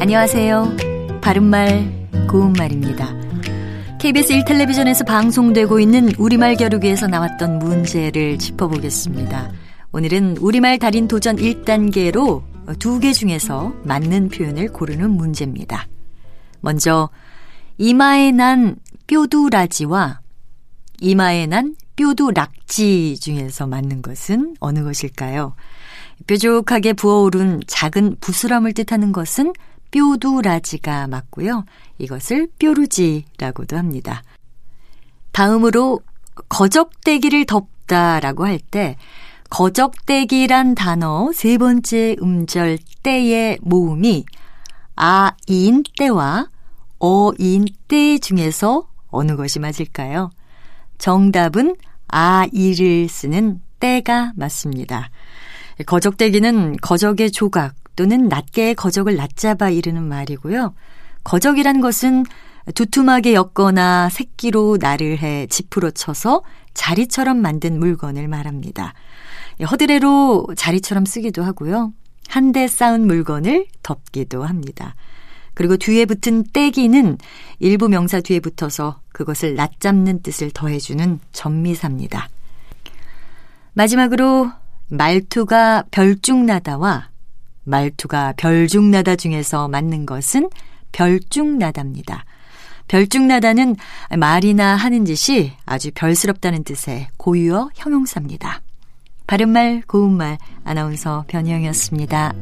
안녕하세요. 바른말, 고운말입니다. KBS 1텔레비전에서 방송되고 있는 우리말 겨루기에서 나왔던 문제를 짚어보겠습니다. 오늘은 우리말 달인 도전 1단계로 두 개 중에서 맞는 표현을 고르는 문제입니다. 먼저, 이마에 난 뾰두라지와 이마에 난 뾰두락지 중에서 맞는 것은 어느 것일까요? 뾰족하게 부어오른 작은 부스럼을 뜻하는 것은 뾰두라지가 맞고요. 이것을 뾰루지라고도 합니다. 다음으로 거적대기를 덮다라고 할 때 거적대기란 단어 세 번째 음절 때의 모음이 아인 때와 어인 때 중에서 어느 것이 맞을까요? 정답은 아이를 쓰는 때가 맞습니다. 거적대기는 거적의 조각 또는 낱개의 거적을 낱잡아 이르는 말이고요. 거적이란 것은 두툼하게 엮거나 새끼로 날을 해 지푸로 쳐서 자리처럼 만든 물건을 말합니다. 허드레로 자리처럼 쓰기도 하고요. 한 대 쌓은 물건을 덮기도 합니다. 그리고 뒤에 붙은 떼기는 일부 명사 뒤에 붙어서 그것을 낮잡는 뜻을 더해주는 전미사입니다. 마지막으로 말투가 별중나다와 말투가 별중나다 중에서 맞는 것은 별중나다입니다. 별중나다는 말이나 하는 짓이 아주 별스럽다는 뜻의 고유어 형용사입니다. 바른말 고운말 아나운서 변희영이었습니다.